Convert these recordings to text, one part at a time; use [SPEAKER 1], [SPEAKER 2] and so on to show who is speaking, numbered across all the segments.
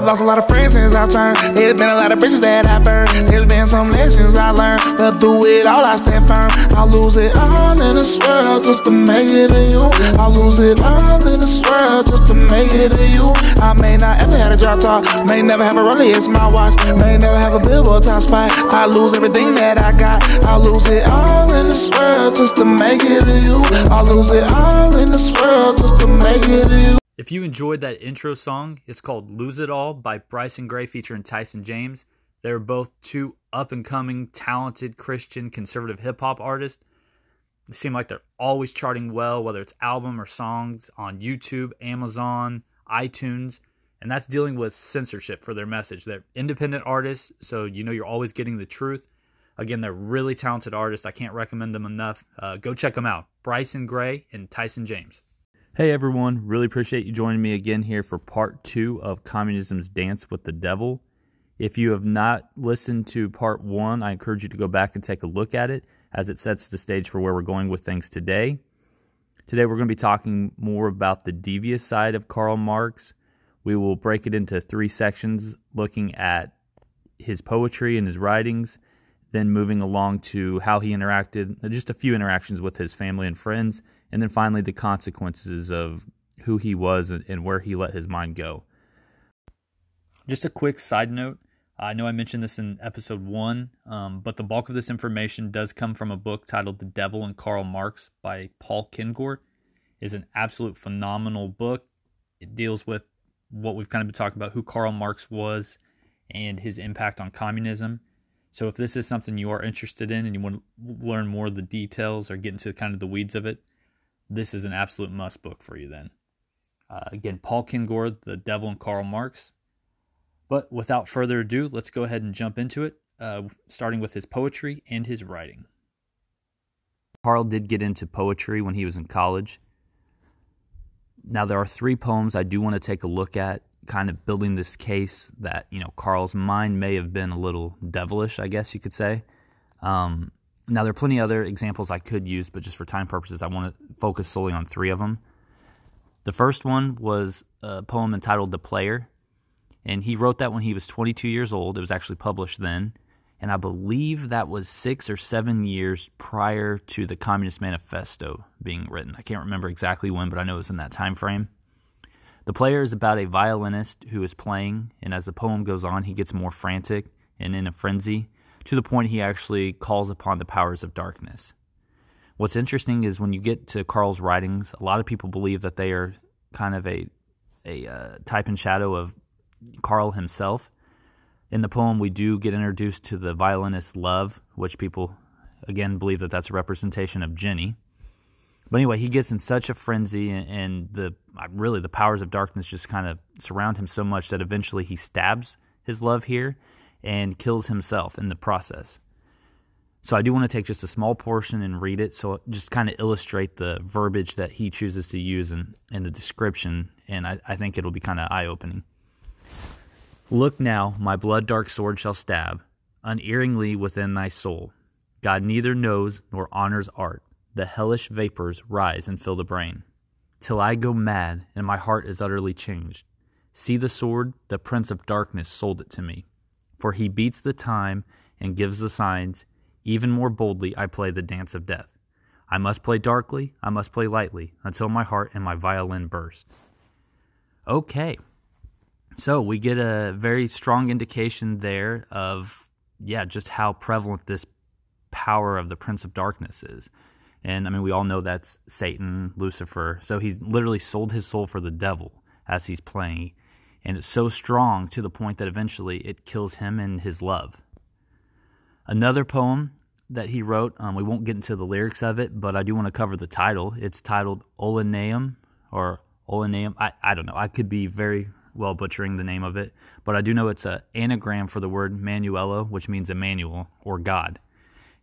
[SPEAKER 1] I've lost a lot of friends since I've turned. There's been a lot of bridges that I've burned. There's been some lessons I learned. But through it all, I stand firm. I'll lose it all in this world just to make it to you. I'll lose it all in this world just to make it to you. I may not ever have a drop top, may never have a Rolex my watch, may never have a billboard top spot. I lose everything that I got. I'll lose it all in this world just to make it to you. I'll lose it all in this world just to make it to you.
[SPEAKER 2] If you enjoyed that intro song, it's called Lose It All by Bryson Gray featuring Tyson James. They're both two up and coming, talented Christian conservative hip hop artists. They seem like they're always charting well, whether it's album or songs on YouTube, Amazon, iTunes, and that's dealing with censorship for their message. They're independent artists, so you know you're always getting the truth. Again, they're really talented artists. I can't recommend them enough. Uh, go check them out. Bryson Gray and Tyson James. Hey everyone, really appreciate you joining me again here for part two of Communism's Dance with the Devil. If you have not listened to part one, I encourage you to go back and take a look at it as it sets the stage for where we're going with things today. Today we're going to be talking more about the devious side of Karl Marx. We will break it into three sections looking at his poetry and his writings, then moving along to how he interacted, just a few interactions with his family and friends, and then finally the consequences of who he was and where he let his mind go. Just a quick side note I know I mentioned this in episode one, um, but the bulk of this information does come from a book titled The Devil and Karl Marx by Paul Kengor. It is an absolute phenomenal book. It deals with what we've kind of been talking about, who Karl Marx was and his impact on communism. So if this is something you are interested in and you want to learn more of the details or get into kind of the weeds of it, this is an absolute must book for you then. Uh, again, Paul Kengor, The Devil and Karl Marx. But without further ado, let's go ahead and jump into it, uh, starting with his poetry and his writing. Karl did get into poetry when he was in college. Now, there are three poems I do want to take a look at, kind of building this case that, you know, Karl's mind may have been a little devilish, I guess you could say. Um, now, there are plenty of other examples I could use, but just for time purposes, I want to focus solely on three of them. The first one was a poem entitled The Player, and he wrote that when he was 22 years old. It was actually published then, and I believe that was six or seven years prior to the Communist Manifesto being written. I can't remember exactly when, but I know it was in that time frame. The Player is about a violinist who is playing, and as the poem goes on, he gets more frantic and in a frenzy to the point he actually calls upon the powers of darkness. What's interesting is when you get to Karl's writings, a lot of people believe that they are kind of a a uh, type and shadow of Karl himself. In the poem, we do get introduced to the violinist Love, which people again believe that that's a representation of Jenny. But anyway, he gets in such a frenzy, and, and the uh, really the powers of darkness just kind of surround him so much that eventually he stabs his love here, and kills himself in the process. So I do want to take just a small portion and read it, so just kind of illustrate the verbiage that he chooses to use in, in the description, and I, I think it'll be kind of eye opening. Look now, my blood dark sword shall stab unerringly within thy soul. God neither knows nor honors art. The hellish vapors rise and fill the brain, till I go mad and my heart is utterly changed. See the sword, the prince of darkness sold it to me for he beats the time and gives the signs. Even more boldly, I play the dance of death. I must play darkly, I must play lightly, until my heart and my violin burst. Okay, so we get a very strong indication there of, yeah, just how prevalent this power of the Prince of Darkness is. And I mean, we all know that's Satan, Lucifer. So he's literally sold his soul for the devil as he's playing and it's so strong to the point that eventually it kills him and his love. Another poem that he wrote, um, we won't get into the lyrics of it, but I do want to cover the title. It's titled Olaneum or Olaneum. I, I don't know. I could be very well butchering the name of it, but I do know it's an anagram for the word Manuelo, which means Emmanuel or God.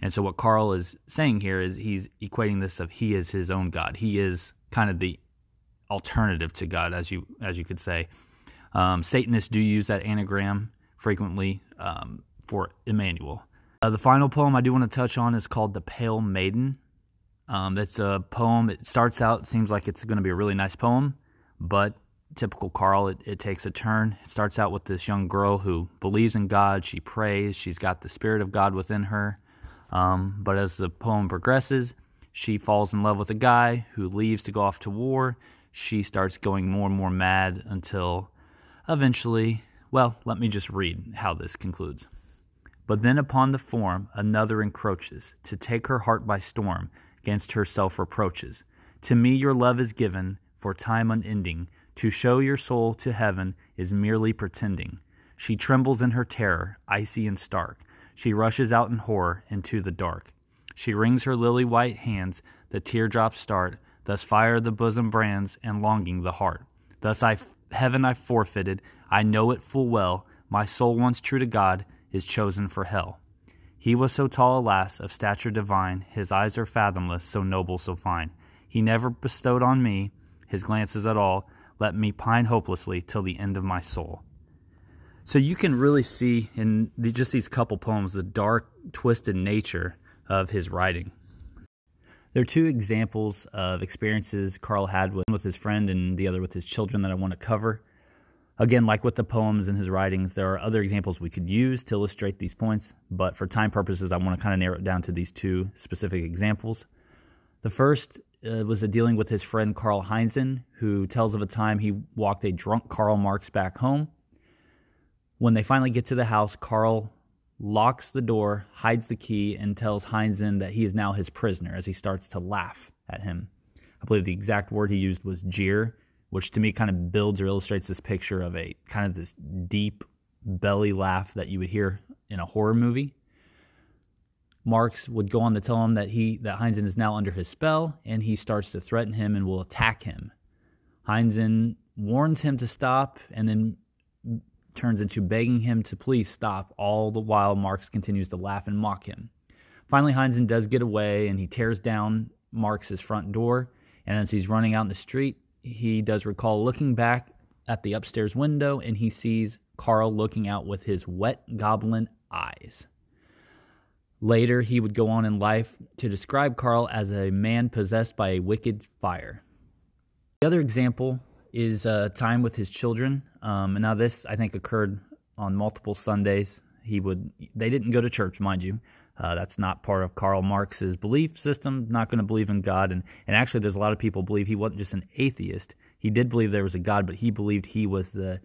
[SPEAKER 2] And so what Karl is saying here is he's equating this of he is his own God. He is kind of the alternative to God, as you as you could say. Um, Satanists do use that anagram frequently um, for Emmanuel. Uh, the final poem I do want to touch on is called The Pale Maiden. Um, it's a poem, it starts out, seems like it's going to be a really nice poem, but typical Karl, it, it takes a turn. It starts out with this young girl who believes in God. She prays. She's got the Spirit of God within her. Um, but as the poem progresses, she falls in love with a guy who leaves to go off to war. She starts going more and more mad until eventually, well, let me just read how this concludes. But then upon the form another encroaches, to take her heart by storm, against her self reproaches. To me your love is given, for time unending. To show your soul to heaven is merely pretending. She trembles in her terror, icy and stark. She rushes out in horror into the dark. She wrings her lily white hands, the teardrops start, thus fire the bosom brands, and longing the heart. Thus I heaven I forfeited, I know it full well, my soul once true to God is chosen for hell. He was so tall, alas, of stature divine, his eyes are fathomless, so noble, so fine. He never bestowed on me his glances at all, let me pine hopelessly till the end of my soul. So you can really see in the, just these couple poems the dark, twisted nature of his writing. There are two examples of experiences Karl had with, with his friend and the other with his children that I want to cover. Again, like with the poems and his writings, there are other examples we could use to illustrate these points, but for time purposes, I want to kind of narrow it down to these two specific examples. The first uh, was a dealing with his friend Karl Heinzen, who tells of a time he walked a drunk Karl Marx back home. When they finally get to the house, Karl locks the door, hides the key, and tells Heinzen that he is now his prisoner as he starts to laugh at him. I believe the exact word he used was jeer, which to me kind of builds or illustrates this picture of a kind of this deep belly laugh that you would hear in a horror movie. Marx would go on to tell him that he that Heinzen is now under his spell, and he starts to threaten him and will attack him. Heinzen warns him to stop, and then turns into begging him to please stop, all the while Marx continues to laugh and mock him. Finally, Heinzen does get away, and he tears down Marx's front door. And as he's running out in the street, he does recall looking back at the upstairs window, and he sees Karl looking out with his wet goblin eyes. Later, he would go on in life to describe Karl as a man possessed by a wicked fire. The other example is uh, time with his children. Um, and now this, I think, occurred on multiple Sundays. He would they didn't go to church, mind you. Uh, that's not part of Karl Marx's belief system. Not going to believe in God, and and actually, there's a lot of people believe he wasn't just an atheist. He did believe there was a God, but he believed he was the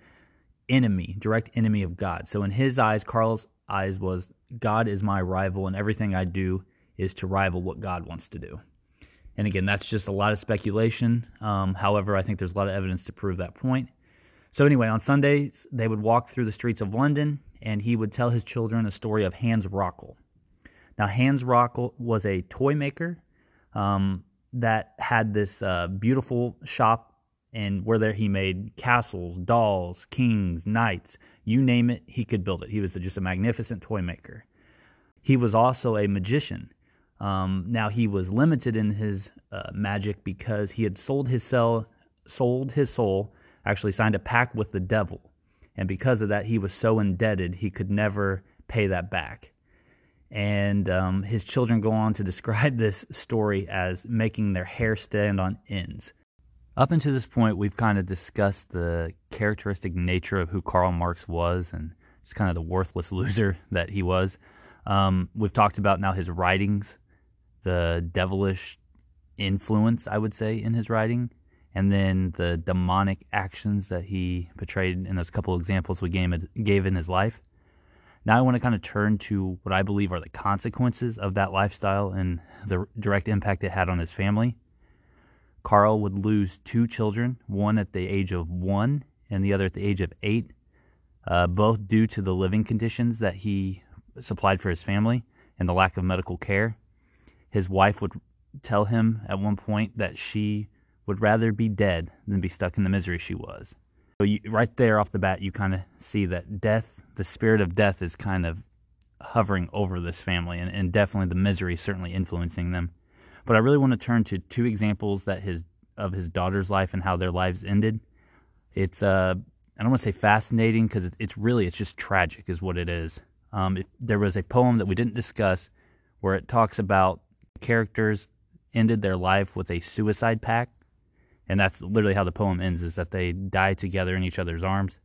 [SPEAKER 2] enemy, direct enemy of God. So in his eyes, Karl's eyes was God is my rival, and everything I do is to rival what God wants to do. And again, that's just a lot of speculation. Um, however, I think there's a lot of evidence to prove that point. So, anyway, on Sundays, they would walk through the streets of London, and he would tell his children a story of Hans Röckle. Now, Hans Röckle was a toy maker um, that had this uh, beautiful shop and where there he made castles, dolls, kings, knights, you name it, he could build it. He was just a magnificent toy maker. He was also a magician. Um, now he was limited in his uh, magic because he had sold his cell, sold his soul, actually signed a pact with the devil, and because of that, he was so indebted he could never pay that back. And um, his children go on to describe this story as making their hair stand on ends up until this point, we've kind of discussed the characteristic nature of who Karl Marx was and just kind of the worthless loser that he was. Um, we've talked about now his writings, the devilish influence, I would say, in his writing, and then the demonic actions that he portrayed in those couple examples we gave in his life. Now I want to kind of turn to what I believe are the consequences of that lifestyle and the direct impact it had on his family. Karl would lose two children, one at the age of one and the other at the age of eight, uh, both due to the living conditions that he supplied for his family and the lack of medical care. His wife would tell him at one point that she would rather be dead than be stuck in the misery she was. So, you, right there off the bat, you kind of see that death, the spirit of death, is kind of hovering over this family, and, and definitely the misery certainly influencing them. But I really want to turn to two examples that his of his daughter's life and how their lives ended. It's uh, I don't want to say fascinating because it's really it's just tragic, is what it is. Um, it, there was a poem that we didn't discuss where it talks about characters ended their life with a suicide pact, And that's literally how the poem ends is that they die together in each other's arms.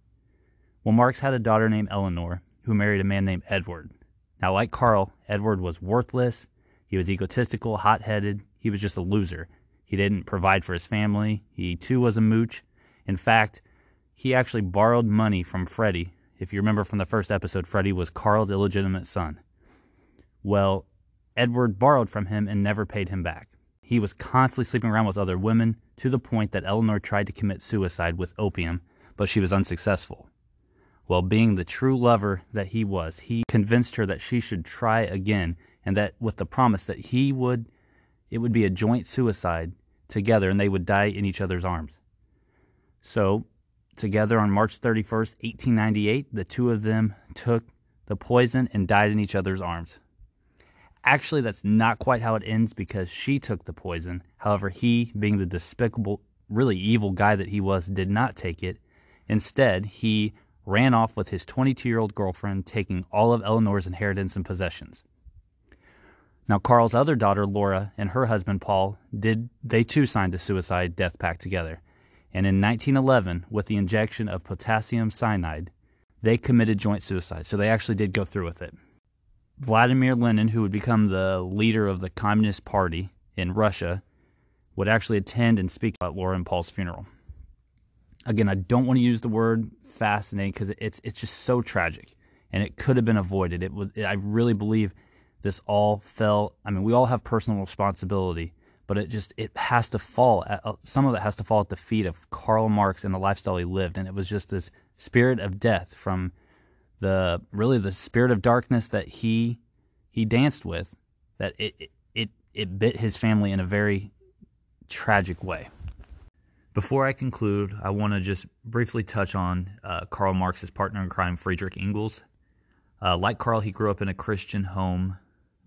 [SPEAKER 2] Well, Marx had a daughter named Eleanor who married a man named Edward. Now, like Karl, Edward was worthless. He was egotistical, hot headed. He was just a loser. He didn't provide for his family. He too was a mooch. In fact, he actually borrowed money from Freddie. If you remember from the first episode, Freddie was Karl's illegitimate son. Well, Edward borrowed from him and never paid him back. He was constantly sleeping around with other women to the point that Eleanor tried to commit suicide with opium, but she was unsuccessful. Well, being the true lover that he was, he convinced her that she should try again and that with the promise that he would it would be a joint suicide together and they would die in each other's arms. So, together on March 31st, 1898, the two of them took the poison and died in each other's arms. Actually, that's not quite how it ends because she took the poison. However, he, being the despicable, really evil guy that he was, did not take it. Instead, he ran off with his 22 year old girlfriend, taking all of Eleanor's inheritance and possessions. Now, Karl's other daughter, Laura, and her husband, Paul, did they too signed a suicide death pact together. And in 1911, with the injection of potassium cyanide, they committed joint suicide. So they actually did go through with it. Vladimir Lenin, who would become the leader of the Communist Party in Russia, would actually attend and speak at Laura and Paul's funeral. Again, I don't want to use the word fascinating because it's it's just so tragic, and it could have been avoided. It was. I really believe this all fell. I mean, we all have personal responsibility, but it just it has to fall. At, uh, some of it has to fall at the feet of Karl Marx and the lifestyle he lived, and it was just this spirit of death from the really the spirit of darkness that he he danced with that it it it bit his family in a very tragic way. Before I conclude, I want to just briefly touch on uh, Karl Marx's partner in crime, Friedrich Engels. Uh, like Karl, he grew up in a Christian home,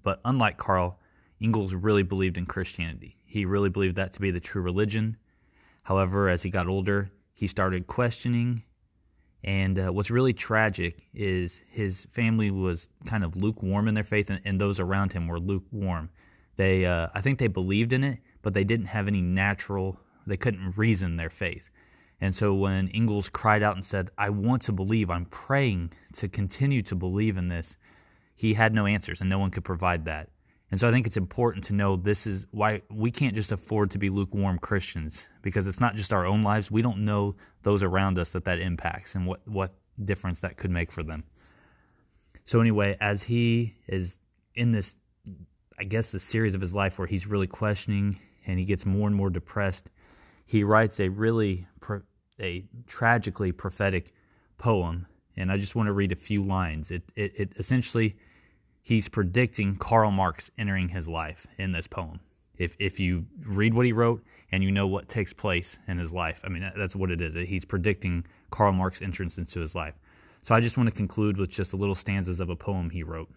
[SPEAKER 2] but unlike Karl, Engels really believed in Christianity. He really believed that to be the true religion. However, as he got older, he started questioning. And uh, what's really tragic is his family was kind of lukewarm in their faith, and, and those around him were lukewarm. They, uh, I think, they believed in it, but they didn't have any natural they couldn't reason their faith. And so when Engels cried out and said, I want to believe, I'm praying to continue to believe in this, he had no answers and no one could provide that. And so I think it's important to know this is why we can't just afford to be lukewarm Christians because it's not just our own lives. We don't know those around us that that impacts and what, what difference that could make for them. So, anyway, as he is in this, I guess, the series of his life where he's really questioning and he gets more and more depressed, he writes a really a tragically prophetic poem, and I just want to read a few lines. It, it, it essentially he's predicting Karl Marx entering his life in this poem. If if you read what he wrote and you know what takes place in his life, I mean that's what it is. He's predicting Karl Marx's entrance into his life. So I just want to conclude with just a little stanzas of a poem he wrote.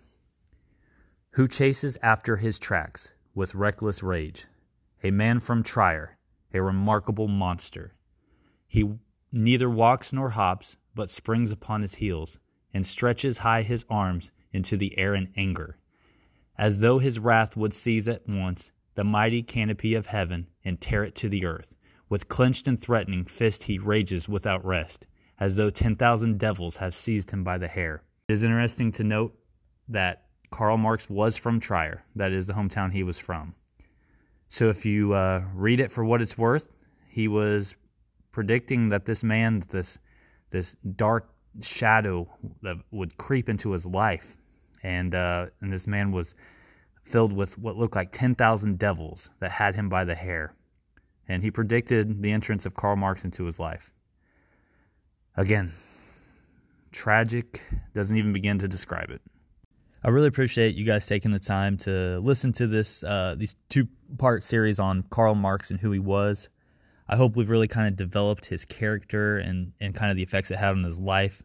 [SPEAKER 2] Who chases after his tracks with reckless rage? A man from Trier, a remarkable monster. He neither walks nor hops, but springs upon his heels, and stretches high his arms into the air in anger, as though his wrath would seize at once the mighty canopy of heaven and tear it to the earth. With clenched and threatening fist he rages without rest, as though ten thousand devils have seized him by the hair. It is interesting to note that Karl Marx was from Trier, that is the hometown he was from. So if you uh, read it for what it's worth, he was predicting that this man, this this dark shadow that would creep into his life, and uh, and this man was filled with what looked like ten thousand devils that had him by the hair, and he predicted the entrance of Karl Marx into his life. Again, tragic doesn't even begin to describe it. I really appreciate you guys taking the time to listen to this uh, these two part series on Karl Marx and who he was. I hope we've really kind of developed his character and, and kind of the effects it had on his life.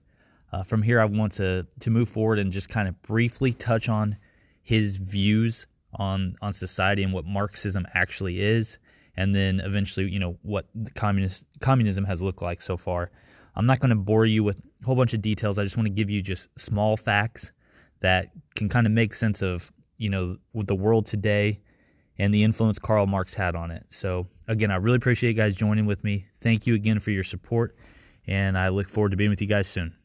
[SPEAKER 2] Uh, from here, I want to to move forward and just kind of briefly touch on his views on on society and what Marxism actually is, and then eventually, you know, what communist communism has looked like so far. I'm not going to bore you with a whole bunch of details. I just want to give you just small facts that can kind of make sense of you know the world today and the influence Karl Marx had on it. So, again, I really appreciate you guys joining with me. Thank you again for your support, and I look forward to being with you guys soon.